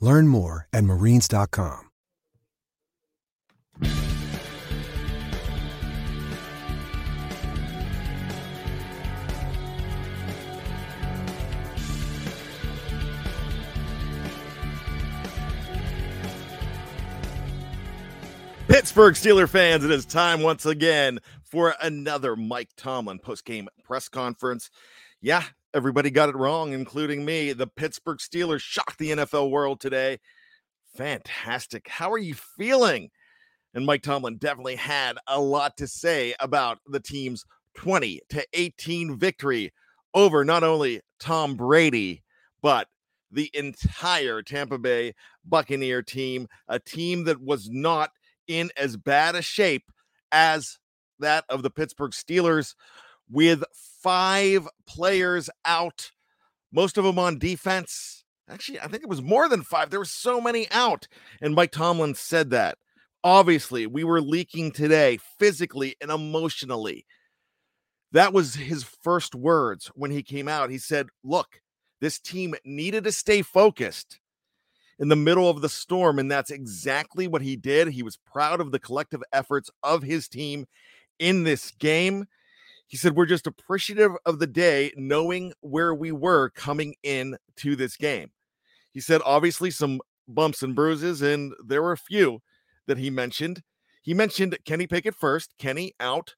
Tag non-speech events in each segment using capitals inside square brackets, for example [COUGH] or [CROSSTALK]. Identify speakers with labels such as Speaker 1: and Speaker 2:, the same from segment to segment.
Speaker 1: Learn more at marines.com.
Speaker 2: Pittsburgh Steeler fans, it is time once again for another Mike Tomlin post-game press conference. Yeah, everybody got it wrong, including me. The Pittsburgh Steelers shocked the NFL world today. Fantastic. How are you feeling? And Mike Tomlin definitely had a lot to say about the team's 20 to 18 victory over not only Tom Brady, but the entire Tampa Bay Buccaneer team, a team that was not in as bad a shape as that of the Pittsburgh Steelers, with five players out, most of them on defense. Actually, I think it was more than five. There were so many out. And Mike Tomlin said that. Obviously, we were leaking today physically and emotionally. That was his first words when he came out. He said, Look, this team needed to stay focused in the middle of the storm. And that's exactly what he did. He was proud of the collective efforts of his team in this game. He said, We're just appreciative of the day, knowing where we were coming in to this game. He said, obviously, some bumps and bruises, and there were a few that he mentioned. He mentioned Kenny Pickett first, Kenny out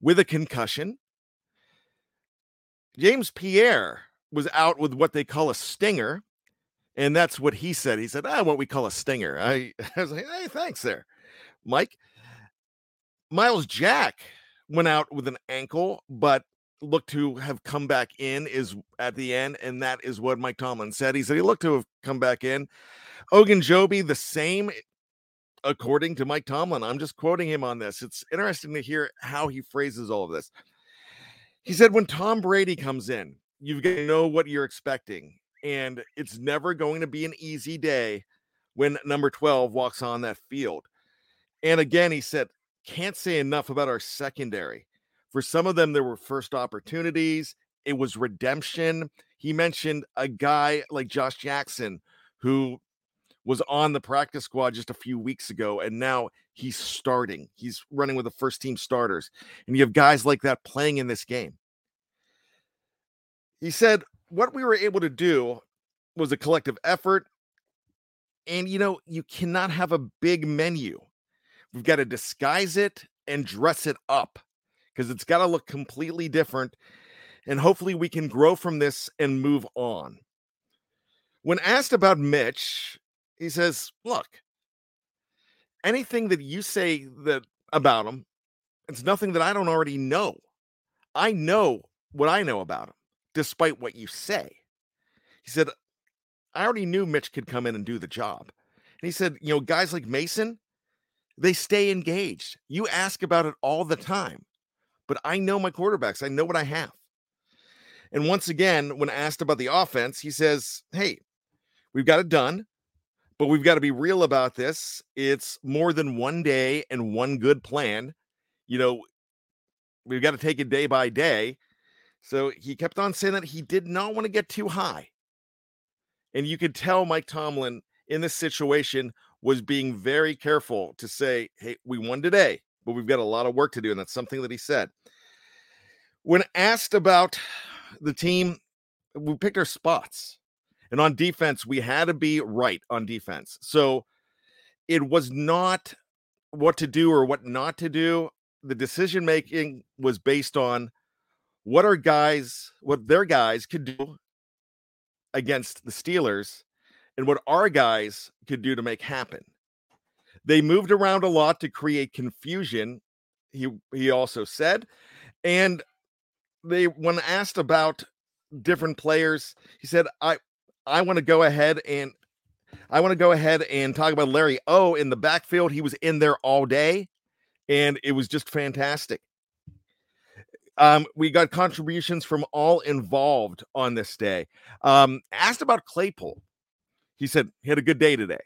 Speaker 2: with a concussion. James Pierre was out with what they call a stinger. And that's what he said. He said, ah, what we call a stinger. I, [LAUGHS] I was like, hey, thanks there, Mike. Myles Jack went out with an ankle, but looked to have come back in is at the end. And that is what Mike Tomlin said. He said he looked to have come back in. Ogunjobi, the same, according to Mike Tomlin. I'm just quoting him on this. It's interesting to hear how he phrases all of this. He said, when Tom Brady comes in, you've got to know what you're expecting and it's never going to be an easy day when number 12 walks on that field. And again, he said, can't say enough about our secondary. For some of them, there were first opportunities, it was redemption. He mentioned a guy like Josh Jackson who was on the practice squad just a few weeks ago, and now he's starting. He's running with the first team starters. And you have guys like that playing in this game. He said, what we were able to do was a collective effort. And, you know, you cannot have a big menu. We've got to disguise it and dress it up because it's got to look completely different. And hopefully we can grow from this and move on. When asked about Mitch, he says, Look, anything that you say that about him, it's nothing that I don't already know. I know what I know about him, despite what you say. He said, I already knew Mitch could come in and do the job. And he said, you know, guys like Mason, they stay engaged. You ask about it all the time, but I know my quarterbacks. I know what I have. And once again, when asked about the offense, he says, Hey, we've got it done, but we've got to be real about this. It's more than one day and one good plan. You know, we've got to take it day by day. So he kept on saying that he did not want to get too high. And you could tell Mike Tomlin in this situation was being very careful to say, hey, we won today, but we've got a lot of work to do. And that's something that he said. When asked about the team, we picked our spots. And on defense, we had to be right on defense. So it was not what to do or what not to do. The decision making was based on what our guys, what their guys could do against the Steelers and what our guys could do to make happen. They moved around a lot to create confusion. He he also said, and they when asked about different players, he said, "I I want to go ahead and I want to go ahead and talk about Larry O in the backfield. He was in there all day, and it was just fantastic. Um, we got contributions from all involved on this day. Um, asked about Claypool. He said he had a good day today.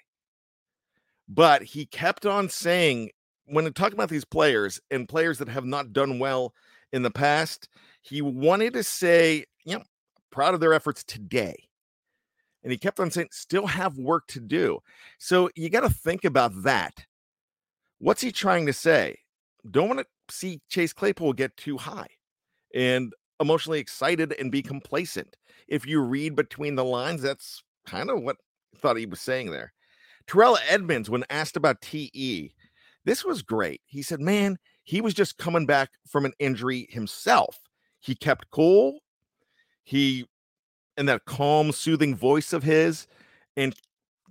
Speaker 2: But he kept on saying, when talking about these players and players that have not done well in the past, he wanted to say, you know, proud of their efforts today. And he kept on saying, still have work to do. So you got to think about that. What's he trying to say? Don't want to see Chase Claypool get too high and emotionally excited and be complacent. If you read between the lines, that's kind of what thought he was saying there. Terrell Edmunds, when asked about TE, this was great. He said, Man, he was just coming back from an injury himself. He kept cool. He, in that calm, soothing voice of his, and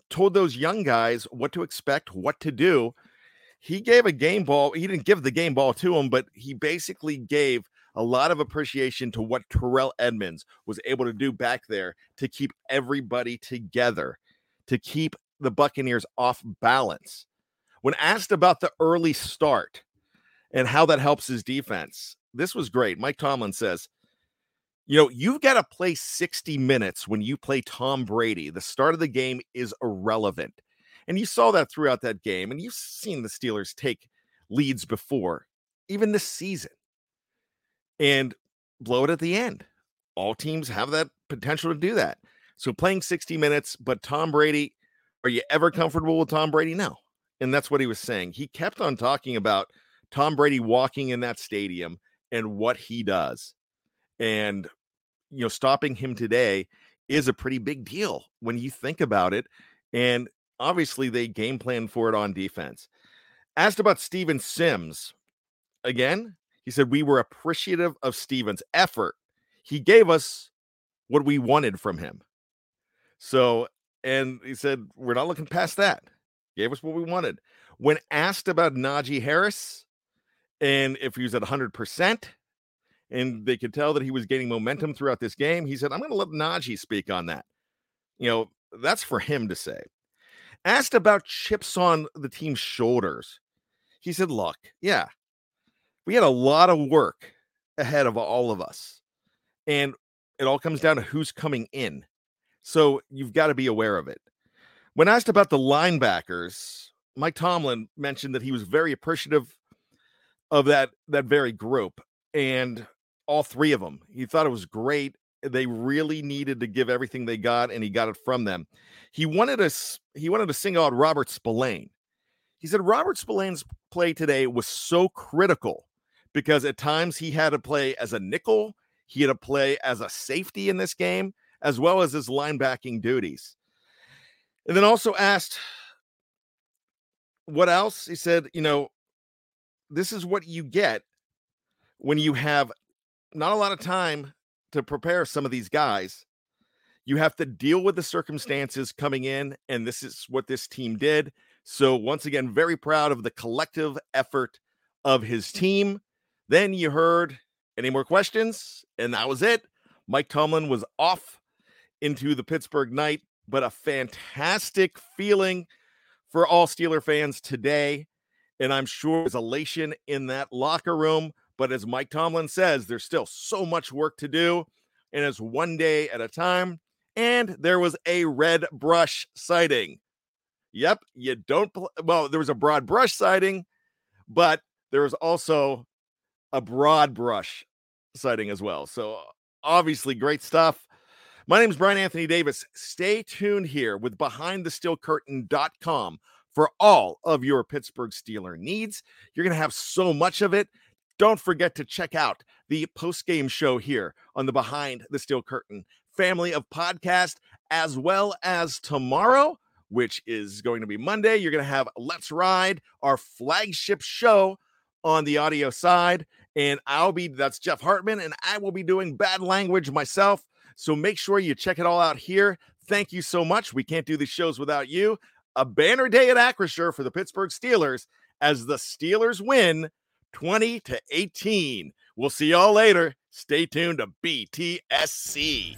Speaker 2: told those young guys what to expect, what to do. He gave a game ball. He didn't give the game ball to him, but he basically gave a lot of appreciation to what Terrell Edmunds was able to do back there to keep everybody together, to keep the Buccaneers off balance. When asked about the early start and how that helps his defense, this was great. Mike Tomlin says, you know, you've got to play 60 minutes when you play Tom Brady. The start of the game is irrelevant. And you saw that throughout that game. And you've seen the Steelers take leads before, even this season and blow it at the end. All teams have that potential to do that. So playing 60 minutes, but Tom Brady, are you ever mm. comfortable with Tom Brady? No. And that's what he was saying. He kept on talking about Tom Brady walking in that stadium and what he does. And, you know, stopping him today is a pretty big deal when you think about it. And obviously, they game plan for it on defense. Asked about Steven Sims, again, he said, We were appreciative of Steven's effort. He gave us what we wanted from him. So, and he said, We're not looking past that. Gave us what we wanted. When asked about Najee Harris and if he was at 100%, and they could tell that he was gaining momentum throughout this game, he said, I'm going to let Najee speak on that. You know, that's for him to say. Asked about chips on the team's shoulders, he said, Look, yeah, we had a lot of work ahead of all of us. And it all comes down to who's coming in. So you've got to be aware of it. When asked about the linebackers, Mike Tomlin mentioned that he was very appreciative of that that very group and all three of them. He thought it was great. Eh, they really needed to give everything they got and he got it from them. He wanted us he wanted to sing out Robert Spillane. He said Robert Spillane's play today was so critical because at times he had to play as a nickel, he had to play as a safety in this game, as well as his linebacking duties. And then also asked, what else? He said, you know, this is what you get when you have not a lot of time to prepare some of these guys. You have to deal with the circumstances coming in, and this is what this team did. So, once again, very proud of the collective effort of his team Then you heard any more questions, and that was it. Mike Tomlin was off into the Pittsburgh night, but a fantastic feeling for all Steeler fans today. And I'm sure there's elation in that locker room. But as Mike Tomlin says, there's still so much work to do, and it's one day at a time. And there was a red brush sighting. Yep, you don't. Pl- well, there was a broad brush sighting, but there was also a broad brush sighting as well. So obviously, great stuff. My name is Brian Anthony Davis. Stay tuned here with BehindTheSteelCurtain.com for all of your Pittsburgh Steeler needs. You're going to have so much of it. Don't forget to check out the post game show here on the Behind the Steel Curtain family of podcast, as well as tomorrow, which is going to be Monday. You're going to have Let's Ride, our flagship show on the audio side. And I'll be, that's Jeff Hartman, and I will be doing bad language myself. So make sure you check it all out here. Thank you so much. We can't do these shows without you. A banner day at Acrisure for the Pittsburgh Steelers as the Steelers win 20 to 18. We'll see y'all later. Stay tuned to BTSC.